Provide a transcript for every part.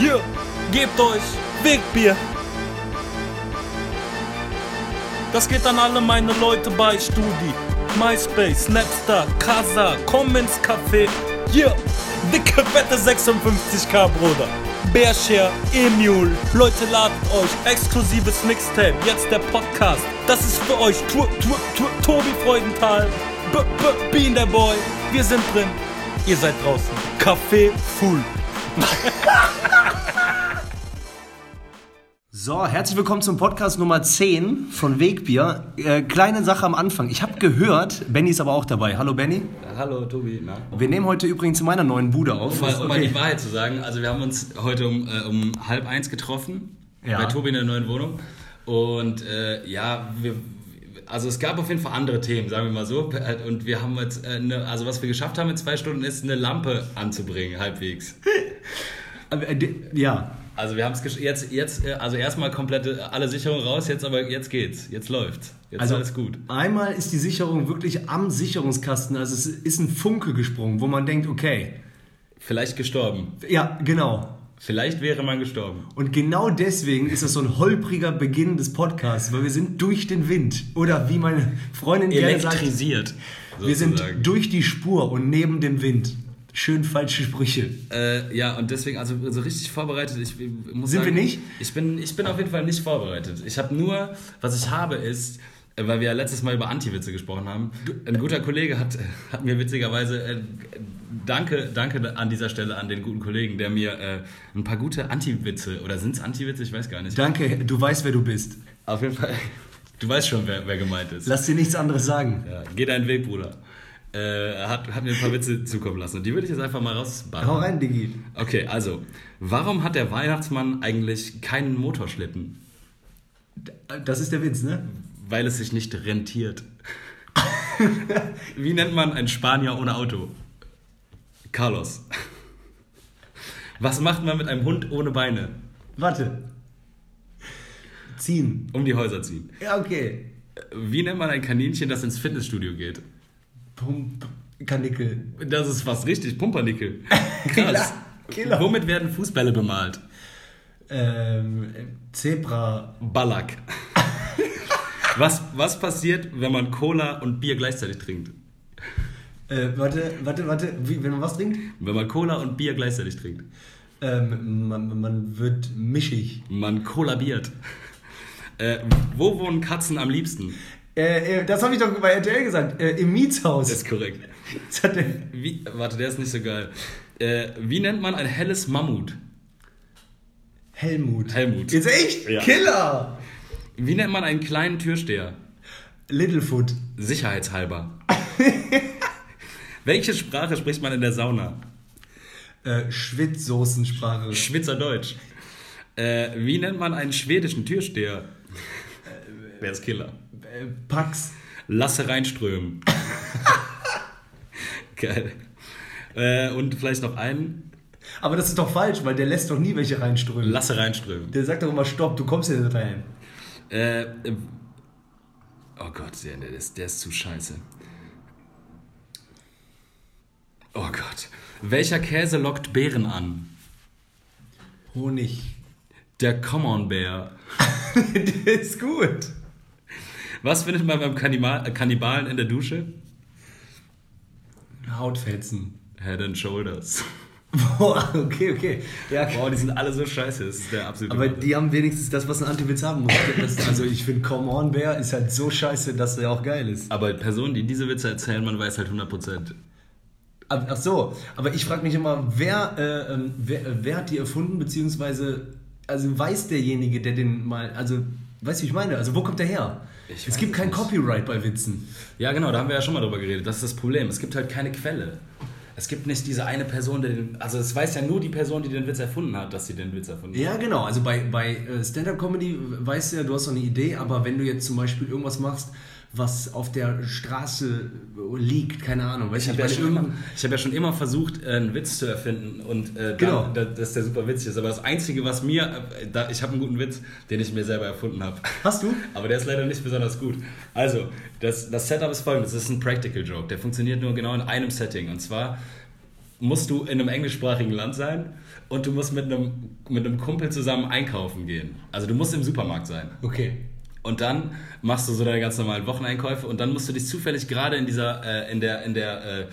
Hier, gebt euch Wegbier. Das geht an alle meine Leute bei Studi, MySpace, Snapstar, Casa, komm ins Café. Hier, dicke, fette 56k, Bruder. Bearshare, Emule, Leute ladet euch, exklusives Mixtape, jetzt der Podcast. Das ist für euch, tu, tu, tu, Tobi Freudenthal, B, B, Bean der Boy. Wir sind drin, ihr seid draußen. Café full. So, herzlich willkommen zum Podcast Nummer 10 von Wegbier. Äh, kleine Sache am Anfang. Ich habe gehört, Benny ist aber auch dabei. Hallo Benny. Hallo Tobi, na? Wir nehmen heute übrigens in meiner neuen Bude auf. Um mal, um mal Okay. die Wahrheit zu sagen, also wir haben uns heute um, äh, um halb eins getroffen, Ja. bei Tobi in der neuen Wohnung. Und äh, ja, wir, also es gab auf jeden Fall andere Themen, sagen wir mal so. Und wir haben jetzt, äh, eine, also was wir geschafft haben in zwei Stunden, ist eine Lampe anzubringen, halbwegs. Äh, ja, Also wir haben es jetzt, jetzt, äh, also erstmal komplette, alle Sicherungen raus, jetzt aber, jetzt geht's, jetzt läuft's, jetzt also ist alles gut. einmal ist die Sicherung wirklich am Sicherungskasten. Also es ist ein Funke gesprungen, wo man denkt, okay, Vielleicht gestorben. ja, genau. Vielleicht wäre man gestorben. Und genau deswegen ist das so ein holpriger Beginn des Podcasts, weil wir sind durch den Wind. Oder wie meine Freundin gerne sagt, Elektrisiert. wir sind durch die Spur und neben dem Wind. Schön falsche Sprüche. Äh, ja, und deswegen, also so richtig vorbereitet, ich, ich muss Sind sagen, wir nicht? Ich bin, ich bin auf jeden Fall nicht vorbereitet. Ich habe nur, was ich habe ist, äh, weil wir ja letztes Mal über Anti-Witze gesprochen haben, ein guter Kollege hat, hat mir witzigerweise, äh, danke, danke an dieser Stelle an den guten Kollegen, der mir äh, ein paar gute Anti-Witze, oder sind es Anti-Witze, ich weiß gar nicht. Danke, du weißt, wer du bist. Auf jeden Fall, du weißt schon, wer, wer gemeint ist. Lass dir nichts anderes sagen. Ja, geh deinen Weg, Bruder. Äh, hat, hat mir ein paar Witze zukommen lassen und die würde ich jetzt einfach mal rausballern. Hau rein, Diggi. Okay, also, warum hat der Weihnachtsmann eigentlich keinen Motorschlitten? Das ist der Witz, ne? Weil es sich nicht rentiert. Wie nennt man einen Spanier ohne Auto? Carlos. Was macht man mit einem Hund ohne Beine? Warte. Ziehen. Um die Häuser ziehen. Ja, okay. Wie nennt man ein Kaninchen, das ins Fitnessstudio geht? Pump. Kanickel. Das ist fast richtig, Pumpernickel. Krass. Killer. Womit werden Fußbälle bemalt? Ähm, Zebra. Ballack. Was, was passiert, wenn man Cola und Bier gleichzeitig trinkt? Äh, warte, warte, warte. Wie, wenn man was trinkt? Wenn man Cola und Bier gleichzeitig trinkt. Ähm, man, man wird mischig. Man kollabiert. Äh, wo wohnen Katzen am liebsten? Äh, äh, das habe ich doch bei RTL gesagt. Äh, Im Mietshaus. Das ist korrekt. Das hat der, Wie, warte, der ist nicht so geil. Äh, wie nennt man ein helles Mammut? Helmut. Helmut. Jetzt echt? Ja. Killer! Wie nennt man einen kleinen Türsteher? Littlefoot. Sicherheitshalber. Welche Sprache spricht man in der Sauna? Äh, Schwitzsoßensprache. Schwitzerdeutsch. Äh, wie nennt man einen schwedischen Türsteher? Wer ist Killer? Äh, Pax. Lasse reinströmen. Geil. Äh, und vielleicht noch einen. Aber das ist doch falsch, weil der lässt doch nie welche reinströmen. Lasse reinströmen. Der sagt doch immer Stopp, du kommst hier nicht rein. Äh, äh, oh Gott, der, der, ist, der ist zu scheiße. Oh Gott. Welcher Käse lockt Beeren an? Honig. Der Common Bear. der ist gut. Was findet man beim Kannibal, Kannibalen in der Dusche? Hautfetzen. Head and Shoulders. Boah, okay, okay. Ja, Boah, die sind alle so scheiße. Das ist der absolute aber Wahnsinn. die haben wenigstens das, was ein Antiwitz haben muss. Also ich finde Come On Bear ist halt so scheiße, dass er auch geil ist. Aber Personen, die diese Witze erzählen, man weiß halt 100%. Ach ach so, aber ich frage mich immer, wer, äh, ähm, wer, wer hat die erfunden, beziehungsweise, also weiß derjenige, der den mal, also, weißt du, wie ich meine? Also, wo kommt der her? Ich es gibt kein nicht. Copyright bei Witzen. Ja, genau, da haben wir ja schon mal drüber geredet. Das ist das Problem. Es gibt halt keine Quelle. Es gibt nicht diese eine Person, die den. Also, es weiß ja nur die Person, die den Witz erfunden hat, dass sie den Witz erfunden hat. Ja, genau. Also bei, bei äh, Stand-Up-Comedy weißt du ja, du hast so eine Idee, aber wenn du jetzt zum Beispiel irgendwas machst, was auf der Straße liegt, keine Ahnung, weißt Ich habe ja, schon immer- ich hab ja schon immer versucht, äh, einen Witz zu erfinden und äh, Genau. da- dass der super witzig ist. Aber das Einzige, was mir, äh, da, ich habe einen guten Witz, den ich mir selber erfunden habe. Hast du? Aber der ist leider nicht besonders gut. Also, das, das Setup ist folgendes: Das ist ein Practical Joke. Der funktioniert nur genau in einem Setting. Und zwar musst du in einem englischsprachigen Land sein und du musst mit einem, mit einem Kumpel zusammen einkaufen gehen. Also du musst im Supermarkt sein. Okay. Und dann machst du so deine ganz normalen Wocheneinkäufe und dann musst du dich zufällig gerade in dieser, äh, in der, in der, äh,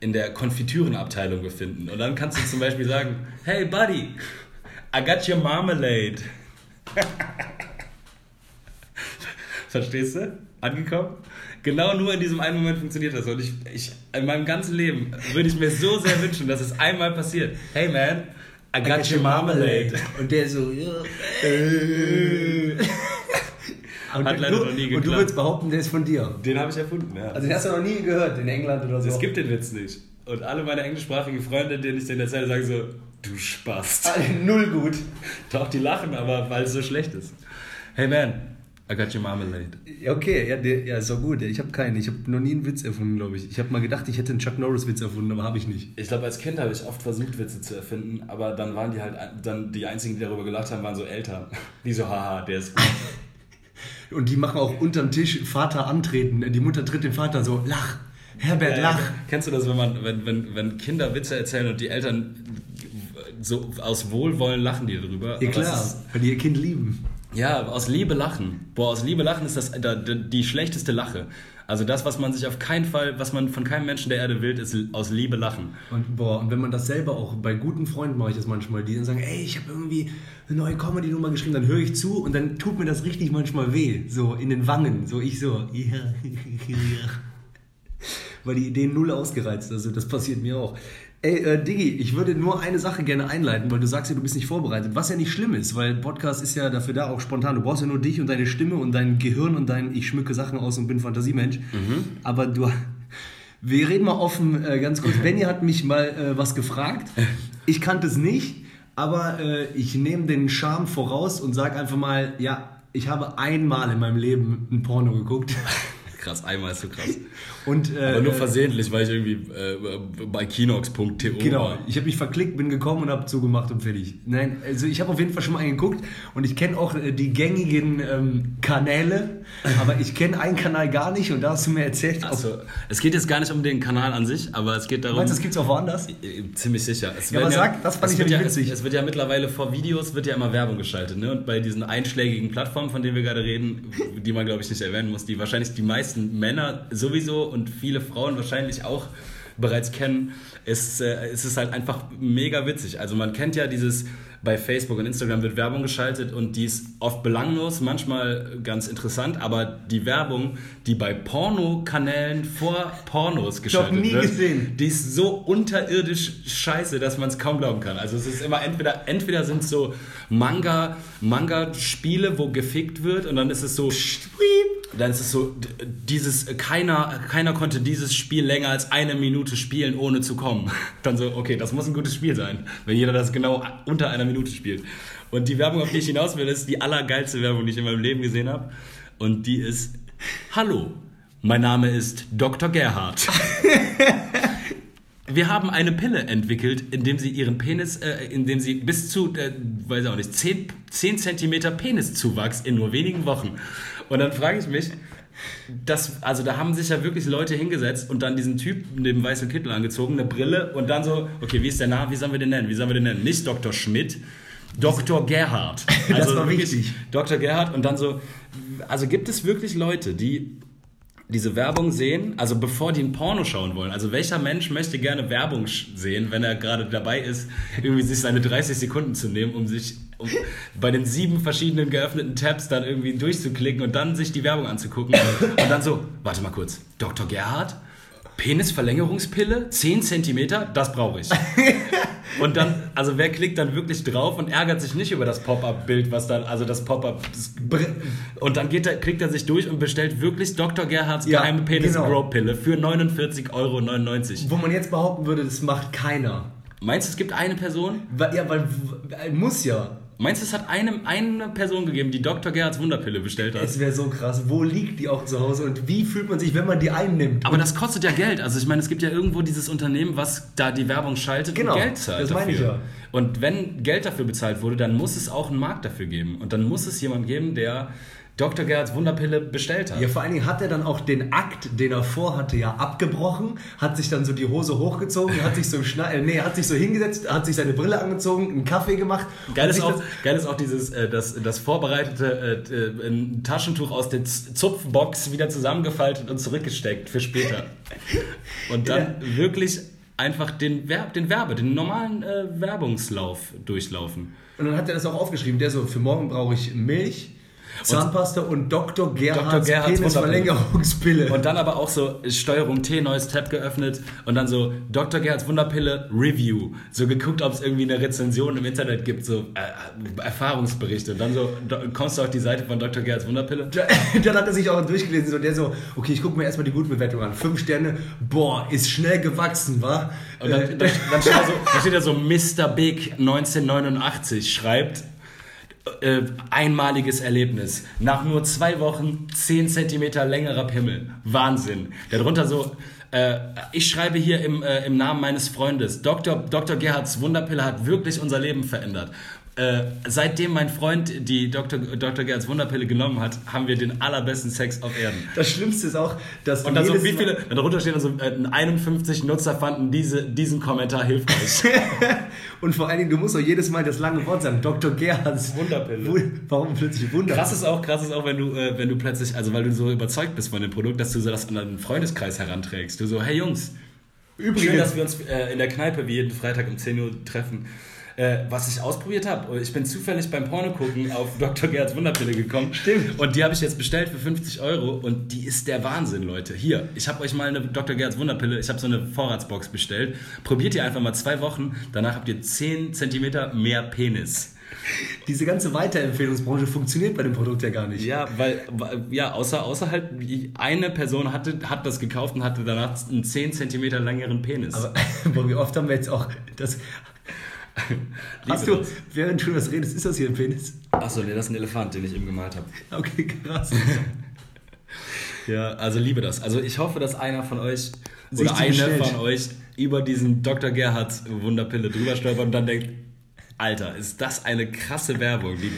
in der Konfitürenabteilung befinden. Und dann kannst du zum Beispiel sagen, hey Buddy, I got your marmalade. Verstehst du? Angekommen? Genau nur in diesem einen Moment funktioniert das. Und ich, ich, in meinem ganzen Leben würde ich mir so sehr wünschen, dass es einmal passiert. Hey man, I got, your marmalade. Und der so, ja. und, Hat leider du, noch nie und du geklappt. würdest behaupten, der ist von dir. Den habe ich erfunden, ja. Also den hast du noch nie gehört in England oder so. Es gibt den Witz nicht. Und alle meine englischsprachigen Freunde, denen ich den erzähle, sagen so, du Spast. null gut. Doch, die lachen, aber weil es so schlecht ist. Hey man, I got your marmalade. Okay, ja, der, ja ist doch gut. Ich habe keinen. Ich habe noch nie einen Witz erfunden, glaube ich. Ich habe mal gedacht, ich hätte einen Chuck Norris Witz erfunden, aber habe ich nicht. Ich glaube, als Kind habe ich oft versucht, Witze zu erfinden, aber dann waren die halt, dann die einzigen, die darüber gelacht haben, waren so Eltern. Die so, haha, der ist gut. Und die machen auch unterm Tisch Vater antreten. Die Mutter tritt den Vater so, lach. Herbert, lach. Kennst du das, wenn, man, wenn, wenn, wenn Kinder Witze erzählen und die Eltern so aus Wohlwollen lachen die darüber? Ja klar, ist- weil die ihr Kind lieben. Ja, aus Liebe lachen. Boah, aus Liebe lachen ist das da, da, die schlechteste Lache. Also das, was man sich auf keinen Fall, was man von keinem Menschen der Erde will, ist aus Liebe lachen. Und boah, und wenn man das selber auch bei guten Freunden mache ich das manchmal, die dann sagen, ey, ich habe irgendwie eine neue Comedy-Nummer geschrieben, dann höre ich zu und dann tut mir das richtig manchmal weh, so in den Wangen, so ich so, ja, ja. Weil die Idee null ausgereizt, also das passiert mir auch. Ey, äh, Diggi, ich würde nur eine Sache gerne einleiten, weil du sagst ja, du bist nicht vorbereitet, was ja nicht schlimm ist, weil Podcast ist ja dafür da, auch spontan. Du brauchst ja nur dich und deine Stimme und dein Gehirn und dein, ich schmücke Sachen aus und bin Fantasiemensch. Aber du, wir reden mal offen, äh, ganz kurz. Benny hat mich mal äh, was gefragt. Ich kannte es nicht, aber äh, ich nehme den Charme voraus und sage einfach mal, ja, ich habe einmal in meinem Leben ein Porno geguckt. Krass, einmal ist so krass. Und, äh, Aber nur äh, versehentlich, weil ich irgendwie äh, bei kinox.to Genau, war. ich habe mich verklickt, bin gekommen und habe zugemacht und fertig. Nein, also ich habe auf jeden Fall schon mal geguckt und ich kenne auch äh, die gängigen ähm, Kanäle, aber ich kenne einen Kanal gar nicht und da hast du mir erzählt, Also, es geht jetzt gar nicht um den Kanal an sich, aber es geht darum. meinst du, das gibt's auch woanders? Ziemlich sicher. Es Ja, aber sag, das fand es ich ja, witzig. Es, es wird ja mittlerweile vor Videos wird ja immer Werbung geschaltet, ne? Und bei diesen einschlägigen Plattformen, von denen wir gerade reden, die man glaube ich nicht erwähnen muss, die wahrscheinlich die meisten Männer sowieso und viele Frauen wahrscheinlich auch bereits kennen, ist, äh, ist es halt einfach mega witzig. Also man kennt ja dieses bei Facebook und Instagram wird Werbung geschaltet und die ist oft belanglos, manchmal ganz interessant, aber die Werbung, die bei Pornokanälen vor Pornos geschaltet nie wird, gesehen. die ist so unterirdisch scheiße, dass man es kaum glauben kann. Also es ist immer entweder, entweder sind so Manga, Manga-Spiele, wo gefickt wird und dann ist es so, dann ist es so, dieses, keiner, keiner konnte dieses Spiel länger als eine Minute spielen, ohne zu kommen. Dann so, okay, das muss ein gutes Spiel sein, wenn jeder das genau unter einer Minute spielt. Und die Werbung, auf die ich hinaus will, ist die allergeilste Werbung, die ich in meinem Leben gesehen habe. Und die ist, hallo, mein Name ist Dr. Gerhard. Wir haben eine Pille entwickelt, indem sie ihren Penis, äh, indem sie bis zu, äh, weiß ich auch nicht, 10, 10 Zentimeter Peniszuwachs in nur wenigen Wochen. Und dann frage ich mich, das, also da haben sich ja wirklich Leute hingesetzt und dann diesen Typ dem weißen Kittel angezogen, eine Brille und dann so, okay, wie ist der Name, wie sollen wir den nennen? Wie sollen wir den nennen? Nicht Dr. Schmidt, Dr. Gerhard. Das war wichtig. Dr. Gerhard und dann so, also gibt es wirklich Leute, die diese Werbung sehen, also bevor die ein Porno schauen wollen. Also welcher Mensch möchte gerne Werbung sehen, wenn er gerade dabei ist, irgendwie sich seine 30 Sekunden zu nehmen, um sich um bei den sieben verschiedenen geöffneten Tabs dann irgendwie durchzuklicken und dann sich die Werbung anzugucken und dann so, warte mal kurz, Dr. Gerhard? Penisverlängerungspille? 10 Zentimeter? Das brauche ich. Und dann, also wer klickt dann wirklich drauf und ärgert sich nicht über das Pop-up-Bild, was dann, also das Pop-up. Und dann geht er, klickt er sich durch und bestellt wirklich Dr. Gerhards Ja, geheime genau. Penis-Grow-Pille für 49,99 Euro. Wo man jetzt behaupten würde, das macht keiner. Meinst du, es gibt eine Person? Ja, weil muss ja. Meinst du, es hat eine, eine Person gegeben, die Dr. Gerhards Wunderpille bestellt hat? Es wäre so krass. Wo liegt die auch zu Hause und wie fühlt man sich, wenn man die einnimmt? Aber das kostet ja Geld. Also ich meine, es gibt ja irgendwo dieses Unternehmen, was da die Werbung schaltet Genau, und Geld zahlt das dafür. meine ich ja. Und wenn Geld dafür bezahlt wurde, dann muss es auch einen Markt dafür geben. Und dann muss es jemand geben, der Dr. Gerhards Wunderpille bestellt hat. Ja, vor allen Dingen hat er dann auch den Akt, den er vorhatte, ja abgebrochen, hat sich dann so die Hose hochgezogen, hat sich so im äh, nee, hat sich so hingesetzt, hat sich seine Brille angezogen, einen Kaffee gemacht. Geil ist, auch, das- geil ist auch dieses, äh, das, das vorbereitete äh, äh, ein Taschentuch aus der Z- Zupfbox wieder zusammengefaltet und zurückgesteckt für später. Und dann wirklich einfach den, Werb, den Werbe, den normalen äh, Werbungslauf durchlaufen. Und dann hat er das auch aufgeschrieben. Der so, für morgen brauche ich Milch, Zahnpasta und, Dr. Gerhards, Gerhards Penisverlängerungspille. Und dann aber auch so Steuerung T, neues Tab geöffnet und dann so Dr. Gerhards Wunderpille Review. So geguckt, ob es irgendwie eine Rezension im Internet gibt, so äh, Erfahrungsberichte. Und dann so do, kommst du auf die Seite von Dr. Gerhards Wunderpille. dann hat er sich auch durchgelesen, so der so, okay, ich gucke mir erstmal die guten Bewertungen an. Fünf Sterne, boah, ist schnell gewachsen, wa? Und dann, dann, dann, steht, da so, dann steht da so Mr. Big 1989 schreibt, äh, einmaliges Erlebnis. Nach nur zwei Wochen 10 cm längerer Pimmel. Wahnsinn. Darunter so, äh, ich schreibe hier im, äh, im Namen meines Freundes, Dr. Dr. Gerhards Wunderpille hat wirklich unser Leben verändert. Äh, seitdem mein Freund die Dr. Dr. Gerhards Wunderpille genommen hat, haben wir den allerbesten Sex auf Erden. das Schlimmste ist auch, dass Und dann so, wie viele, darunter steht dann so, äh, 51 Nutzer fanden diese, diesen Kommentar hilfreich. Und vor allen Dingen, du musst auch jedes Mal das lange Wort sagen. Dr. Gerhards Wunderpille. Wu- Warum plötzlich Wunder? Krass ist auch, krass ist auch, wenn du, äh, wenn du plötzlich, also weil du so überzeugt bist von dem Produkt, dass du so das an deinen Freundeskreis heranträgst. Du so, hey Jungs, Übrigens- schön, dass wir uns äh, in der Kneipe wie jeden Freitag um 10 Uhr treffen. Äh, was ich ausprobiert habe, ich bin zufällig beim Porno gucken auf Dr. Gerhards Wunderpille gekommen. Stimmt. Und die habe ich jetzt bestellt für 50 Euro und die ist der Wahnsinn, Leute. Hier, ich habe euch mal eine Dr. Gerhards Wunderpille, ich habe so eine Vorratsbox bestellt. Probiert ihr einfach mal zwei Wochen, danach habt ihr 10 Zentimeter mehr Penis. Diese ganze Weiterempfehlungsbranche funktioniert bei dem Produkt ja gar nicht. Ja, weil, ja, außer, außer halt eine Person hatte, hat das gekauft und hatte danach einen 10 cm längeren Penis. Aber wie oft haben wir jetzt auch das. Hast du, das. während du das redest, ist das hier ein Penis? Achso, nee, das ist ein Elefant, den ich eben gemalt habe. Okay, krass. Ja, also liebe das. Also ich hoffe, dass einer von euch Sich oder eine bestellt. von euch über diesen Dr. Gerhards Wunderpille drüber stolpert und dann denkt, Alter, ist das eine krasse Werbung, die,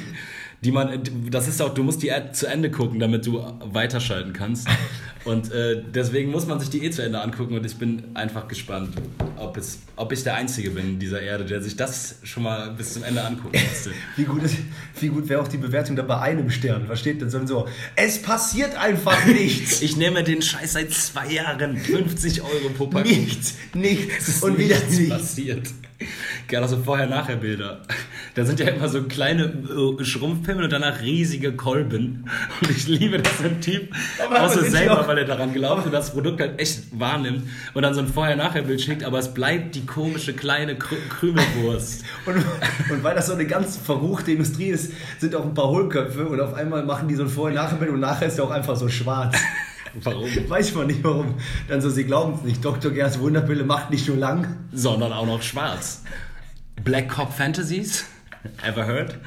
die man, das ist auch, du musst die Ad zu Ende gucken, damit du weiterschalten kannst. Und äh, deswegen muss man sich die eh zu Ende angucken und ich bin einfach gespannt, ob, es, ob ich der Einzige bin in dieser Erde, der sich das schon mal bis zum Ende angucken musste. Wie gut, ist- wie gut wäre auch die Bewertung da bei einem Stern? Was steht denn so? so? Es passiert einfach nichts. Ich nehme den Scheiß seit zwei Jahren, 50 Euro pro Packung. nichts, nichts Und wieder nichts passiert. Geil, also Vorher-Nachher-Bilder. Da sind ja immer so kleine äh, Schrumpfpimmel und danach riesige Kolben. Und ich liebe, dass so ein Typ die selber, weil er daran glaubt und das Produkt halt echt wahrnimmt und dann so ein Vorher-Nachher-Bild schickt, aber es bleibt die komische kleine Krü Krümelwurst. Und, und weil das so eine ganz verruchte Industrie ist, sind auch ein paar Hohlköpfe und auf einmal machen die so ein Vorher-Nachher-Bild und nachher ist er auch einfach so schwarz. Warum? Weiß man nicht warum. Dann so, sie glauben es nicht. Dr. Gerds Wunderpille macht nicht nur lang. Sondern auch noch schwarz. Black Cop Fantasies? Ever heard?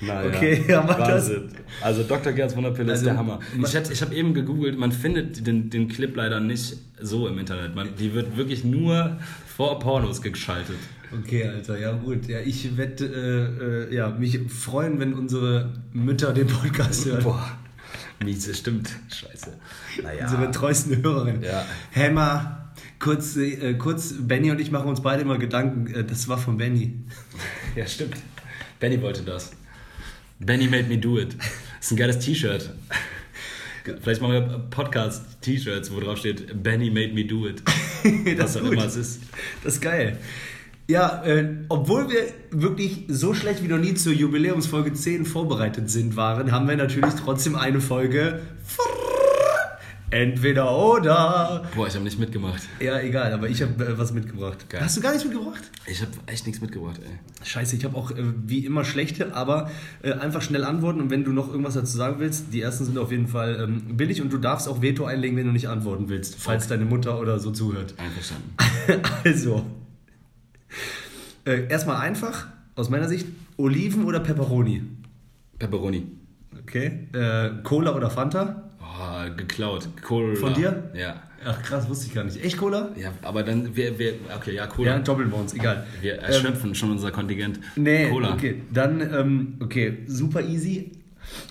Naja, Okay, ja, mach das. Also Dr. Gerds Wunderpille Also, ist der Hammer. Ich, hätte- ich habe eben gegoogelt, man findet den, den Clip leider nicht so im Internet. Man, die wird wirklich nur vor Pornos geschaltet. Okay, Alter, ja gut. Ja, ich werde äh, äh, ja, mich freuen, wenn unsere Mütter den Podcast hören. Boah, miese, stimmt. Scheiße. Naja. Unsere treuesten Hörerinnen. Ja. Hammer, kurz, äh, kurz, Benny und ich machen uns beide immer Gedanken, äh, das war von Benny. Ja, stimmt. Benny wollte das. Benny made me do it. Das ist ein geiles T-Shirt. Vielleicht machen wir Podcast-T-Shirts, wo drauf steht Benny made me do it. Was auch gut. immer es ist. Das ist geil. Ja, äh, obwohl wir wirklich so schlecht wie noch nie zur Jubiläumsfolge 10 vorbereitet sind waren, haben wir natürlich trotzdem eine Folge entweder oder. Boah, ich habe nicht mitgemacht. Ja, egal, aber ich habe äh, was mitgebracht. Geil. Hast du gar nichts mitgebracht? Ich habe echt nichts mitgebracht, ey. Scheiße, ich habe auch äh, wie immer schlechte, aber äh, einfach schnell antworten und wenn du noch irgendwas dazu sagen willst, die ersten sind auf jeden Fall ähm, billig und du darfst auch Veto einlegen, wenn du nicht antworten willst, falls deine Mutter oder so zuhört. Einverstanden. Also, äh, erstmal einfach, aus meiner Sicht, Oliven oder Pepperoni? Pepperoni. Okay. Äh, Cola oder Fanta? Oh, geklaut. Cola. Von dir? Ja. Ach krass, wusste ich gar nicht. Echt Cola? Ja, aber dann, wir, wir, okay, ja, Cola. Ja, doppeln wir uns, egal. Wir erschöpfen schon unser Kontingent. Nee, Cola. okay. Dann, ähm, okay, super easy.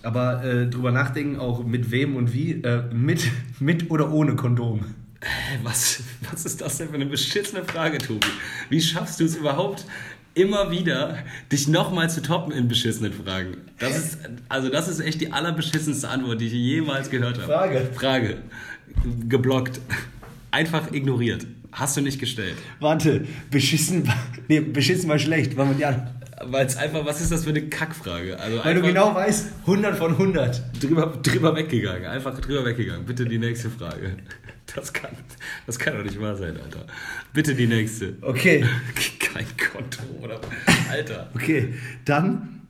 Aber äh, drüber nachdenken, auch mit wem und wie, äh, mit, mit oder ohne Kondom. Hä, Was, was ist das denn für eine beschissene Frage, Tobi? Wie schaffst du es überhaupt, immer wieder dich nochmal zu toppen in beschissenen Fragen? Das ist, also das ist echt die allerbeschissenste Antwort, die ich jemals gehört habe. Frage. Frage. Geblockt. Einfach ignoriert. Hast du nicht gestellt. Warte, beschissen war, nee, beschissen war schlecht, weil man ja, Weil es einfach, was ist das für eine Kackfrage? Also weil du genau weißt, 100 von 100. drüber, drüber weggegangen. Einfach drüber weggegangen. Bitte die nächste Frage. Das kann, das kann doch nicht wahr sein, Alter. Bitte die nächste. Okay, Kein Konto, oder? Alter. okay, dann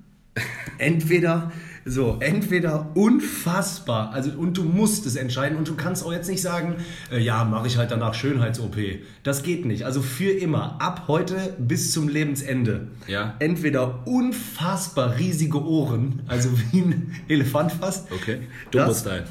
entweder so, entweder unfassbar, also und du musst es entscheiden und du kannst auch jetzt nicht sagen, äh, ja, mache ich halt danach Schönheits-OP. Das geht nicht. Also für immer, ab heute bis zum Lebensende. Ja. Entweder unfassbar riesige Ohren, also wie ein Elefant fast. Okay. Das, Dumbo-Style.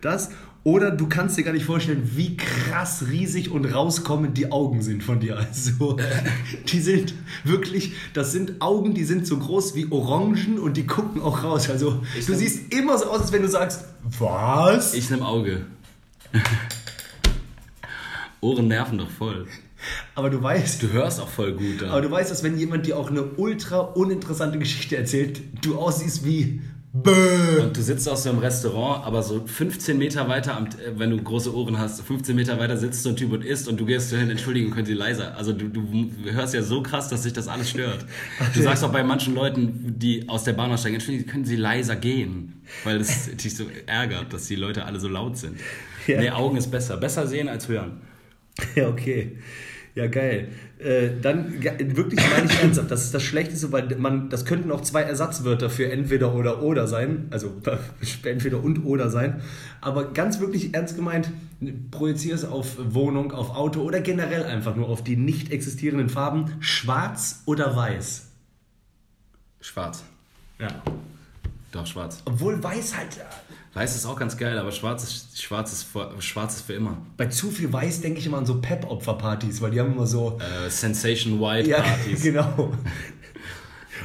das oder du kannst dir gar nicht vorstellen, wie krass riesig und rauskommend die Augen sind von dir. Also, die sind wirklich, das sind Augen, die sind so groß wie Orangen und die gucken auch raus. Also, du nehm- siehst immer so aus, als wenn du sagst, was? Ich nehme Auge. Ohren nerven doch voll. aber du weißt, Du hörst auch voll gut aber dann. du weißt, dass wenn jemand dir auch eine ultra uninteressante Geschichte erzählt, du aussiehst wie Bäh. Und du sitzt auch so im Restaurant, aber so 15 Meter weiter, am, äh, wenn du große Ohren hast, 15 Meter weiter sitzt so ein Typ und isst und du gehst hin, entschuldigen, können Sie leiser. Also du, du hörst ja so krass, dass sich das alles stört. Du sagst auch bei manchen Leuten, die aus der Bahn aussteigen, entschuldigen, können Sie leiser gehen? Weil es dich so ärgert, dass die Leute alle so laut sind. Ja. Nee, Augen ist besser. Besser sehen als hören. Ja, okay. Ja, geil. Äh, dann wirklich meine ich ernsthaft, das ist das Schlechteste, weil man, das könnten auch zwei Ersatzwörter für entweder oder oder sein, also entweder und oder sein. Aber ganz wirklich ernst gemeint, projiziere es auf Wohnung, auf Auto oder generell einfach nur auf die nicht existierenden Farben, schwarz oder weiß. Schwarz. Ja. Doch, schwarz. Obwohl weiß halt, Weiß ist auch ganz geil, aber schwarz ist, schwarz ist, für, schwarz ist für immer. bei zu viel weiß denke ich immer an so Pep-Opfer-Partys, weil die haben immer so, Äh, Sensation White Ja, genau.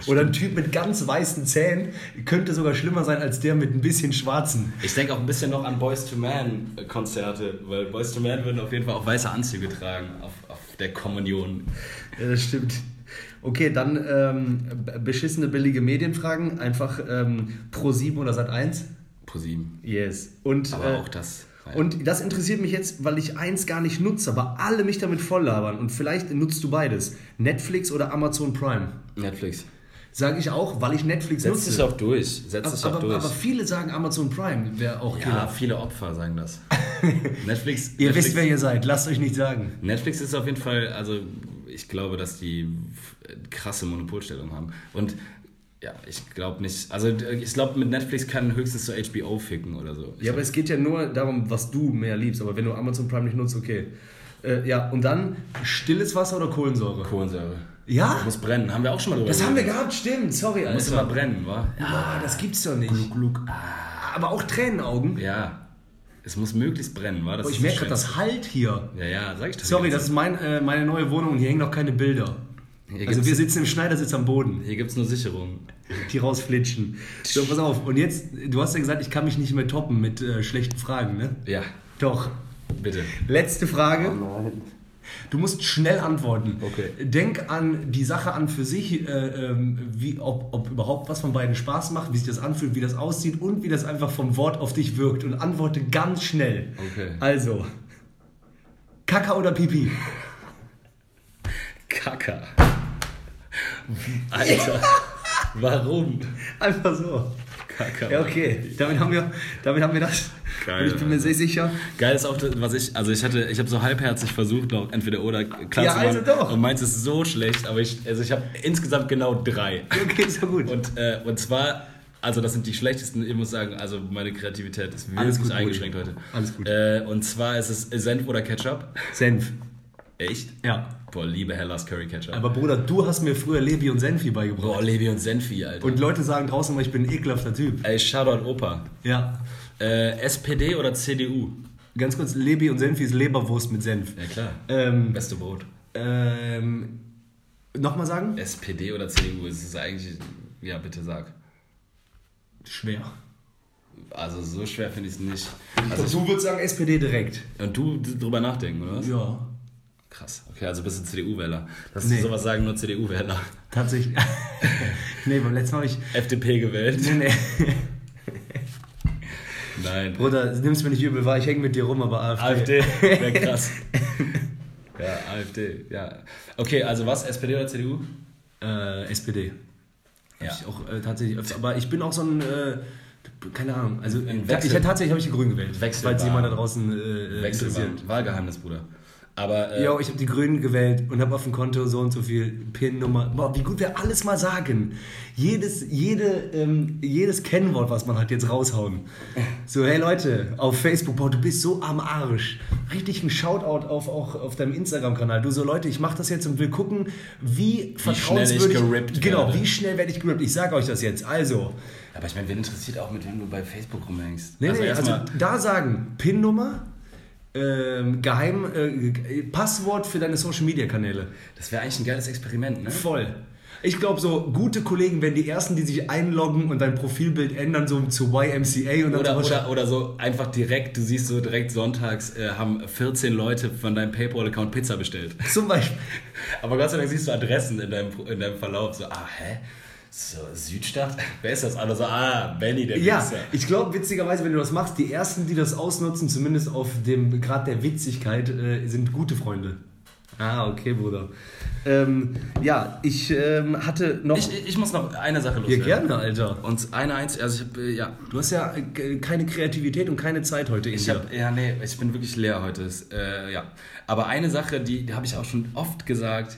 Oder ein Typ mit ganz weißen Zähnen könnte sogar schlimmer sein als der mit ein bisschen schwarzen. Ich denke auch ein bisschen noch an Boys to Man Konzerte, weil Boys to Man würden auf jeden Fall auch weiße Anzüge tragen auf, auf der Kommunion. Ja, das stimmt. Okay, dann ähm, beschissene billige Medienfragen. Einfach ähm, Pro 7 oder Sat 1. Pro sieben. Yes. Und, Aber äh, auch das. und das interessiert mich jetzt, weil ich eins gar nicht nutze, aber alle mich damit volllabern. Und vielleicht nutzt du beides. Netflix oder Amazon Prime. Netflix. Sage ich auch, weil ich Netflix Setz nutze. dich auch durch. Setz dich auch aber, durch. aber viele sagen Amazon Prime wäre auch ja, Killer. viele Opfer sagen das. Netflix. Ihr Netflix, wisst, wer ihr seid. Lasst euch nicht sagen. Netflix ist auf jeden Fall, also ich glaube, dass die krasse Monopolstellung haben. Und ja, ich glaube nicht, also ich glaube, mit Netflix kann höchstens so HBO ficken oder so. Ich Ja, aber es geht ja nur darum, was du mehr liebst. Aber wenn du Amazon Prime nicht nutzt, okay. Äh, ja, und dann stilles Wasser oder Kohlensäure? Kohlensäure. Ja? Muss brennen. Haben wir auch schon mal drüber Das haben wir gehabt, stimmt. Sorry, Muss immer Alter. brennen, wa? Boah, das gibt's doch nicht. Aber auch Tränenaugen. Ja. Es muss möglichst brennen, wa? Das Boah, ich merke das gerade das Halt hier. Ja, ja, sag ich doch. Sorry, das ist mein, äh, meine neue Wohnung und hier hängen noch keine Bilder. Hier Also wir sitzen im Schneidersitz am Boden, Hier gibt es nur Sicherungen. die rausflitschen. So, pass auf. Und jetzt, du hast ja gesagt, ich kann mich nicht mehr toppen mit äh, schlechten Fragen, ne? Ja, Doch. bitte. Letzte Frage. Du musst schnell antworten. Okay. Denk an die Sache an für sich, äh, ähm, wie, ob, ob überhaupt was von beiden Spaß macht, wie sich das anfühlt, wie das aussieht und wie das einfach vom Wort auf dich wirkt. Und antworte ganz schnell. Okay. Also, Kaka oder Pipi? Kacker. Alter. Warum? Einfach so. Kacker. Ja, okay. Damit haben wir, damit haben wir das. Geil, und ich bin mir sehr sicher. Geil ist auch, was ich, also ich hatte, ich habe so halbherzig versucht, noch entweder oder klar Ja, zu machen. also doch. Und meins ist so schlecht, aber ich, also ich habe insgesamt genau drei. Okay, ist ja gut. Und, äh, und zwar, also das sind die schlechtesten, ich muss sagen, also meine Kreativität ist Alles wirklich gut, eingeschränkt Rudi. heute. Alles gut. Äh, und zwar ist es Senf oder Ketchup. Senf. Echt? Ja. Boah, liebe Hellas Curry Ketchup. Aber Bruder, du hast mir früher Levi und Senfi beigebracht. Boah, Levi und Senfi, Alter. Und Leute sagen draußen immer, ich bin ein ekelhafter Typ. Ey, Shoutout Opa. Ja. Äh, SPD oder CDU? Ganz kurz, Lebi und Senfi ist Leberwurst mit Senf. Ja klar. Ähm, Beste Brot. ähm, Nochmal sagen? SPD oder CDU? Es ist eigentlich, ja bitte sag. Schwer. Also so schwer finde ich es nicht. Also Also du würdest sagen SPD direkt. und du drüber nachdenken, oder was? Ja. Krass. Okay, also bist du CDU-Wähler. Das Nee. sowas sagen nur CDU-Wähler. Tatsächlich. nee, beim letzten Mal habe ich. FDP gewählt. Nee, nee. Nein. Bruder, nimm's mir nicht übel, war ich hänge mit dir rum, aber AfD. AfD. Wäre krass. ja, AfD. Ja. Okay, also was? SPD oder CDU? Äh, SPD. Ja. Ich auch äh, tatsächlich öfter. Aber ich bin auch so ein. Äh, keine Ahnung. Also, Ein ich tatsächlich habe ich die Grünen gewählt. Wechselbar. Falls jemand da draußen äh, Wechselbar. interessiert. Wahlgeheimnis, Bruder. Aber äh, Ja, ich habe die Grünen gewählt und habe auf dem Konto so und so viel PIN-Nummer. Boah, wie gut wir alles mal sagen. Jedes, jede, ähm, jedes Kennwort, was man hat, jetzt raushauen. So, hey Leute, auf Facebook, boah, du bist so am Arsch. Richtig ein Shoutout auf, auch auf deinem Instagram-Kanal. Du so, Leute, ich mache das jetzt und will gucken, wie, vertrauenswürdig... schnell ich gerippt Genau, werde. wie schnell werde ich gerippt. Ich sage euch das jetzt. Also, aber ich meine, wen interessiert auch, mit wem du bei Facebook rumhängst? nee, nee, also da sagen, PIN-Nummer, ähm, Geheim, äh, Passwort für deine Social-Media-Kanäle. das wäre eigentlich ein geiles Experiment, ne? Voll. Ich glaube, so gute Kollegen werden die ersten, die sich einloggen und dein Profilbild ändern, so zu YMCA und Oder, so oder, oder so einfach direkt, du siehst so direkt sonntags, äh, haben 14 Leute von deinem PayPal-Account Pizza bestellt. zum Beispiel. Aber Gott sei Dank siehst du Adressen in deinem, in deinem Verlauf. So, ah, hä? So, Südstadt? Wer ist das? Alle so, ah, Benny, der Ja, Wichser. ich glaube, witzigerweise, wenn du das machst, die ersten, die das ausnutzen, zumindest auf dem Grad der Witzigkeit, äh, sind gute Freunde. Ah, okay, Bruder. Ähm, ja, ich ähm, hatte noch. Ich, ich muss noch eine Sache loswerden. gerne, Alter. Und eine einzige, also ich hab, äh, ja, Du hast ja äh, keine Kreativität und keine Zeit heute in Ich dir. hab, ja, nee, ich bin wirklich leer heute. Äh, ja. Aber eine Sache, die, die habe ich auch schon oft gesagt.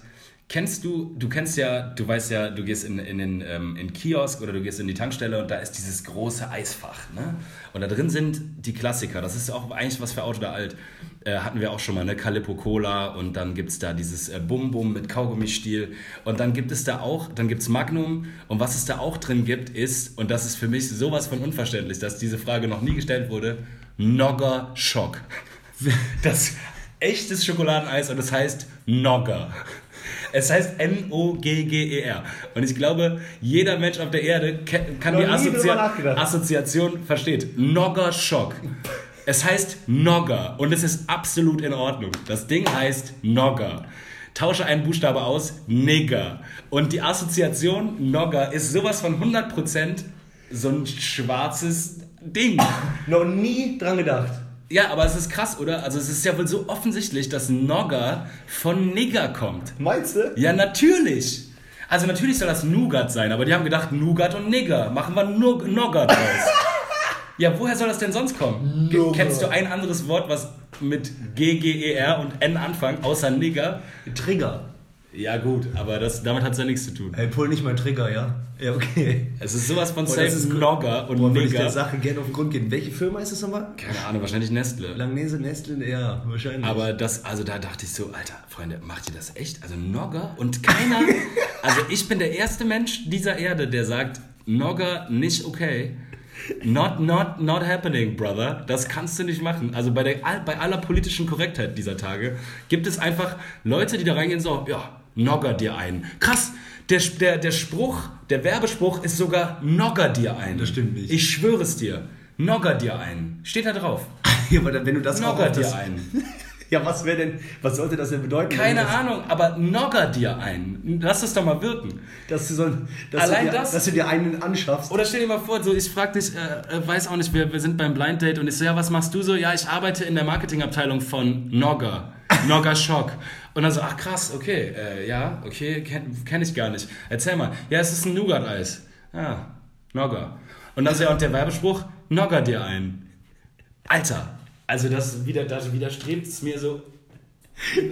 Kennst du, du kennst ja, du weißt ja, du gehst in, in den in den Kiosk oder du gehst in die Tankstelle und da ist dieses große Eisfach. Ne? Und da drin sind die Klassiker. Das ist auch eigentlich was für Auto da alt. Äh, hatten wir auch schon mal, ne? Calippo Cola und dann gibt es da dieses äh, Bum Bum mit Kaugummistiel. Und dann gibt es da auch, dann gibt es Magnum. Und was es da auch drin gibt, ist, und das ist für mich sowas von unverständlich, dass diese Frage noch nie gestellt wurde, Nogger Schock. Das echtes Schokoladeneis und es heißt Nogger. Es heißt N-O-G-G-E-R. Und ich glaube, jeder Mensch auf der Erde kann die nie drüber Assozi nachgedacht. Assoziation versteht. Nogger Schock. Es heißt Nogger und es ist absolut in Ordnung. Das Ding heißt Nogger. Tausche einen Buchstabe aus, Nigger. Und die Assoziation Nogger ist sowas von 100% so ein schwarzes Ding. Noch nie dran gedacht. Ja, aber es ist krass, oder? Also es ist ja wohl so offensichtlich, dass Nogger von Nigger kommt. Meinst du? Ja, natürlich. Also natürlich soll das Nougat sein, aber die haben gedacht, Nougat und Nigger. Machen wir nur Nogger draus. ja, woher soll das denn sonst kommen? Ge-. Kennst du ein anderes Wort, was mit G, G, E, R und N anfängt, außer Nigger? Trigger. Ja gut, aber das, damit hat es ja nichts zu tun. Hey, pull nicht mein Trigger, ja? Ja, okay. Es ist sowas von safe. Nogger und Boah, würde ich der Sache gerne auf den Grund gehen. Welche Firma ist das nochmal? Keine Ahnung, wahrscheinlich Nestle. Langnese, Nestle, ja, wahrscheinlich. Aber das, also da dachte ich so, Alter, Freunde, macht ihr das echt? Also Nogger und keiner, also ich bin der erste Mensch dieser Erde, der sagt, Nogger nicht okay. Not, not, not happening, brother. Das kannst du nicht machen. Also bei, der, bei aller politischen Korrektheit dieser Tage gibt es einfach Leute, die da reingehen so, ja, Nogger dir ein. Krass, der, der, der Spruch, der Werbespruch ist sogar Nogger dir ein. Das stimmt nicht. Ich schwöre es dir. Nogger dir ein. Steht da drauf. ja, aber wenn du das Nogger auf das, dir ein. Ja, was wäre denn, was sollte das denn bedeuten? Keine das- Ahnung, aber nogger dir ein. Lass es doch mal wirken. Dass du, so, dass Allein du dir, das- dass du dir einen anschaffst. Oder stell dir mal vor, so ich frag dich, äh, äh, weiß auch nicht, wir, wir sind beim Blind Date und ich so, ja, was machst du so? Ja, ich arbeite in der Marketingabteilung von Nogger. Nogger Shock. Und dann so, ach krass, okay, äh, ja, okay, kenne kenn ich gar nicht. Erzähl mal. Ja, es ist ein Nougat-Eis. Ja, Nogger. Und dann so, ja, und der Werbespruch, Nogger dir ein. Alter, also das, wieder, das widerstrebt es mir so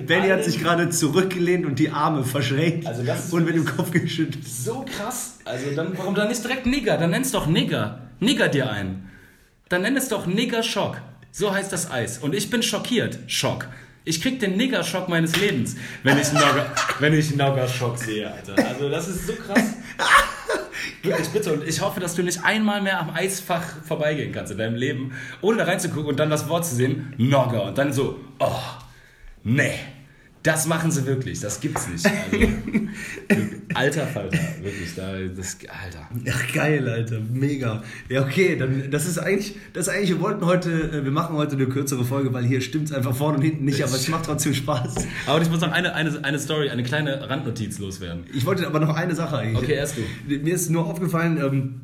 Benny hat sich gerade zurückgelehnt und die Arme verschränkt Also das ist und mit dem Kopf geschüttelt. So krass. Also dann, warum dann nicht direkt Nigger? Dann nenn's doch Nigger. Nigger dir ein. Dann nenn es doch Nigger Schock. So heißt das Eis. Und ich bin schockiert. Schock. Ich krieg den Nigger Schock meines Lebens, wenn ich Nogger, wenn ich Nogger Schock sehe, Alter. Also das ist so krass. Wirklich, bitte. Und ich hoffe, dass du nicht einmal mehr am Eisfach vorbeigehen kannst in deinem Leben, ohne da reinzugucken und dann das Wort zu sehen, Nogger. Und dann so, oh, nee, Das machen sie wirklich, das gibt's nicht. Also, alter Falter, wirklich, da, das, Alter. Ach, geil, Alter, mega. Ja, okay, dann, das ist eigentlich, das ist eigentlich, wir wollten heute, äh, wir machen heute eine kürzere Folge, weil hier stimmt's einfach vorne und hinten nicht, aber es macht trotzdem Spaß. Aber ich muss noch eine, eine, eine Story, eine kleine Randnotiz loswerden. Ich wollte aber noch eine Sache eigentlich. Okay, erst du. Mir ist nur aufgefallen, ähm,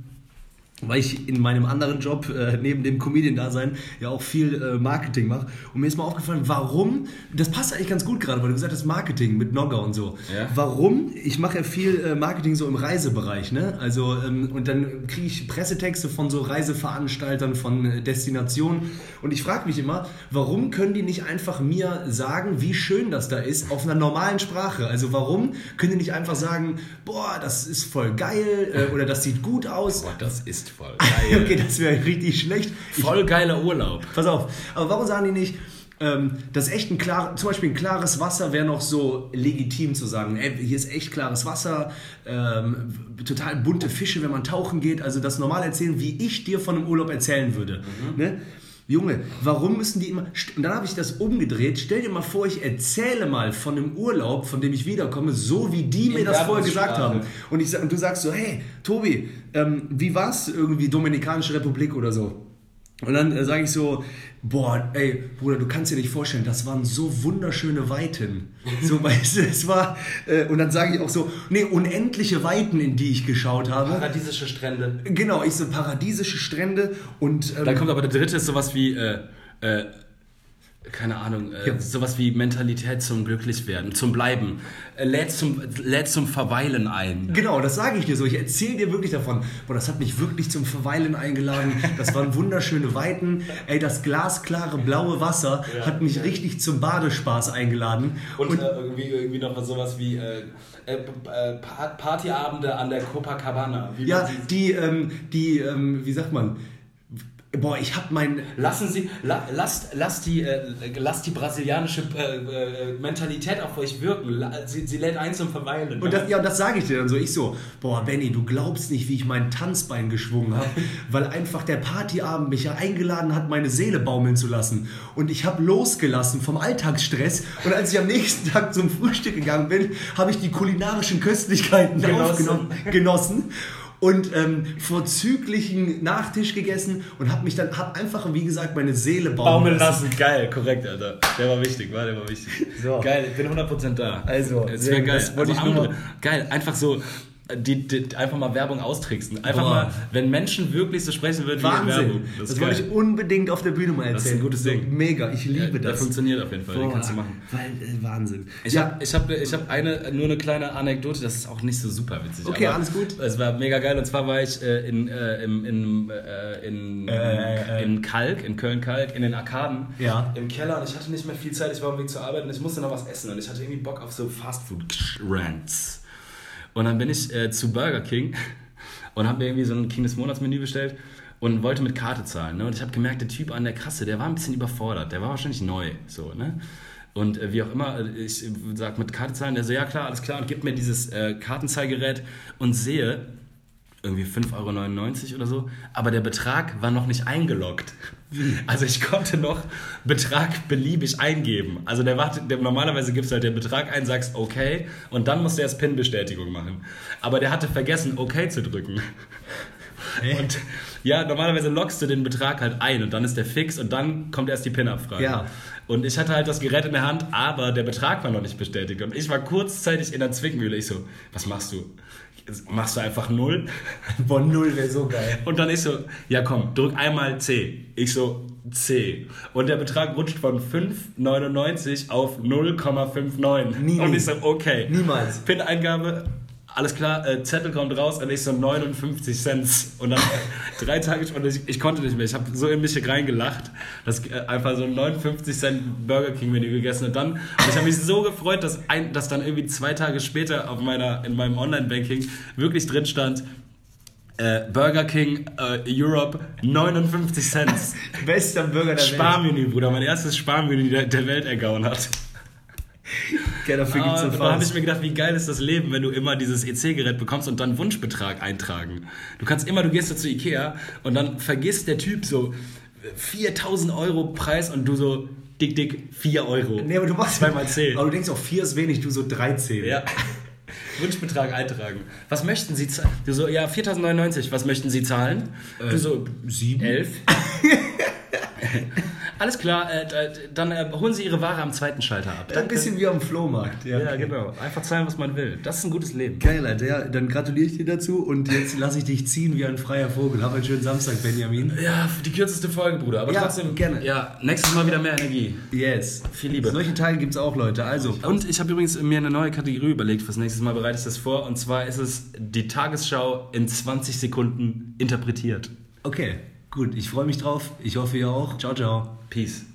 weil ich in meinem anderen Job äh, neben dem Comedian-Dasein ja auch viel äh, Marketing mache. Und mir ist mal aufgefallen, warum, das passt eigentlich ganz gut gerade, weil du gesagt hast Marketing mit Nogger und so. Ja. Warum? Ich mache ja viel äh, Marketing so im Reisebereich, ne? Also, ähm, und dann kriege ich Pressetexte von so Reiseveranstaltern, von äh, Destinationen. Und ich frage mich immer, warum können die nicht einfach mir sagen, wie schön das da ist, auf einer normalen Sprache? Also, warum können die nicht einfach sagen, boah, das ist voll geil äh, oder das sieht gut aus? Boah, das ist voll geil. okay, das wäre richtig schlecht. Voll geiler Urlaub. Pass auf, aber warum sagen die nicht, ähm, das ist echt ein klar, zum Beispiel ein klares Wasser wäre noch so legitim zu sagen, ey, hier ist echt klares Wasser, ähm, total bunte Fische, wenn man tauchen geht, also das normal erzählen, wie ich dir von einem Urlaub erzählen würde. Ne? Junge, warum müssen die immer. Und dann habe ich das umgedreht. Stell dir mal vor, ich erzähle mal von einem Urlaub, von dem ich wiederkomme, so wie die mir In das vorher gesagt haben. Und, ich, und du sagst so, hey, Tobi, ähm, wie war's irgendwie Dominikanische Republik oder so? Und dann äh, sage ich so, boah, ey, Bruder, du kannst dir nicht vorstellen, das waren so wunderschöne Weiten. So, weißt du, es war, äh, und dann sage ich auch so, nee, unendliche Weiten, in die ich geschaut habe. Paradiesische Strände. Genau, ich so paradiesische Strände und ähm, Dann kommt aber der dritte, ist sowas wie, äh, äh, keine Ahnung, äh, Ja. sowas wie Mentalität zum Glücklichwerden, zum Bleiben. Äh, lädt, zum, lädt zum Verweilen ein. Genau, das sage ich dir so. Ich erzähle dir wirklich davon. Boah, das hat mich wirklich zum Verweilen eingeladen. Das waren wunderschöne Weiten. Ey, das glasklare blaue Wasser hat mich richtig zum Badespaß eingeladen. Und, äh, irgendwie, irgendwie noch sowas wie äh, äh, Pa- Partyabende an der Copacabana. Wie ja, die, ähm, die, ähm, wie sagt man? Boah, ich hab mein. Lassen Sie, la, lasst, lasst, die, äh, lasst die brasilianische äh, äh, Mentalität auf euch wirken. La, sie, sie lädt ein zum Verweilen. Und das, ja, und das sage ich dir dann so. Ich so, boah, Benny, du glaubst nicht, wie ich mein Tanzbein geschwungen habe, weil einfach der Partyabend mich ja eingeladen hat, meine Seele baumeln zu lassen. Und ich habe losgelassen vom Alltagsstress. Und als ich am nächsten Tag zum Frühstück gegangen bin, habe ich die kulinarischen Köstlichkeiten Genossen. aufgenommen, genossen. Und ähm, vorzüglichen Nachtisch gegessen und habe mich dann, hab einfach, wie gesagt, meine Seele baumeln, Baumeln lassen, geil, korrekt, Alter. Der war wichtig, war, der war wichtig. So. Geil, ich bin 100% da. Also, es sehr wäre geil. das wollte Also ich nur geil, einfach so, die, die, einfach mal Werbung austricksen. Einfach Boah. mal, wenn Menschen wirklich so sprechen würden wie in Wahnsinn. Werbung. Das, ist wollte ich unbedingt auf der Bühne mal erzählen. Das ist ein gutes Ding. Mega, ich liebe Ja, der das. funktioniert auf jeden Fall, den Boah, kannst du machen. Weil, äh, Wahnsinn. Ich ja, habe ich hab, ich hab eine, nur eine kleine Anekdote, das ist auch nicht so super witzig. Okay, aber alles gut. Es war mega geil und zwar war ich äh, in, äh, im, in, äh, in, Äh, äh. in Kalk, in Köln-Kalk, in den Arkaden. Ja. Im Keller und ich hatte nicht mehr viel Zeit, ich war auf dem Weg zur Arbeit und ich musste noch was essen und ich hatte irgendwie Bock auf so Fastfood-Rants. Und dann bin ich äh, zu Burger King und habe mir irgendwie so ein King des Monats Menü bestellt und wollte mit Karte zahlen. Ne? Und ich habe gemerkt, der Typ an der Kasse, der war ein bisschen überfordert. Der war wahrscheinlich neu. So, ne? Und äh, wie auch immer, äh, ich sag mit Karte zahlen, der so, ja klar, alles klar, und gibt mir dieses äh, Kartenzahlgerät und sehe, irgendwie 5,99 Euro oder so, aber der Betrag war noch nicht eingeloggt. Also ich konnte noch Betrag beliebig eingeben. Also der wartet, der, normalerweise gibst du halt den Betrag ein, sagst okay und dann musst du erst PIN-Bestätigung machen. Aber der hatte vergessen, okay zu drücken. Und ja, normalerweise loggst du den Betrag halt ein und dann ist der fix und dann kommt erst die PIN-Abfrage. Ja. Und ich hatte halt das Gerät in der Hand, aber der Betrag war noch nicht bestätigt. Und ich war kurzzeitig in der Zwickmühle. Ich so, was machst du? Machst du einfach null? Boah, null wäre so geil. Und dann ich so, ja komm, drück einmal C. Ich so, C. Und der Betrag rutscht von 5,99 auf 0,59. Nie. Und ich so, okay. Niemals. PIN-Eingabe, alles klar, äh, Zettel kommt raus und ich so 59 Cent. Und dann drei Tage später, ich, ich konnte nicht mehr. Ich habe so in mich reingelacht, dass äh, einfach so ein 59 Cent Burger King Menü gegessen und dann, und ich habe mich so gefreut, dass, ein, dass dann irgendwie zwei Tage später auf meiner, in meinem Online-Banking wirklich drin stand, äh, Burger King äh, Europe 59 Cent. Bester Burger der Welt. Sparmenü, Bruder, mein erstes Sparmenü der, der Welt ergauen hat. Ja, dafür gibt's Ah, und da habe ich mir gedacht, wie geil ist das Leben, wenn du immer dieses EC-Gerät bekommst und dann Wunschbetrag eintragen. Du kannst immer, du gehst so zu Ikea und dann vergisst der Typ so 4000 Euro Preis und du so, dick, dick, 4 Euro. Nee, aber du machst Zweimal 10. Aber du denkst auch, 4 ist wenig, du so 13. Ja. Wunschbetrag eintragen. Was möchten Sie zahlen? Du so, ja, 4.099. Was möchten Sie zahlen? du so, sieben? 11. Alles klar, äh, dann äh, holen Sie Ihre Ware am zweiten Schalter ab. Ein bisschen wie am Flohmarkt. Ja, Ja, genau. Einfach zahlen, was man will. Das ist ein gutes Leben. Geil, Alter. Ja, dann gratuliere ich dir dazu und jetzt lasse ich dich ziehen wie ein freier Vogel. Hab einen schönen Samstag, Benjamin. Ja, die kürzeste Folge, Bruder. Aber Ja, trotzdem, gerne. Ja, nächstes Mal wieder mehr Energie. Yes. Viel Liebe. Solche Teile gibt es auch, Leute. Also, Und ich habe übrigens mir eine neue Kategorie überlegt fürs nächste Mal. Bereite ich das vor. Und zwar ist es die Tagesschau in 20 Sekunden interpretiert. okay. Gut, ich freue mich drauf. Ich hoffe, ihr auch. Ciao, ciao. Peace.